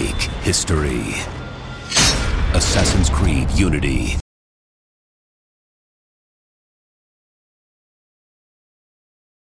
Make history. Assassin's Creed Unity.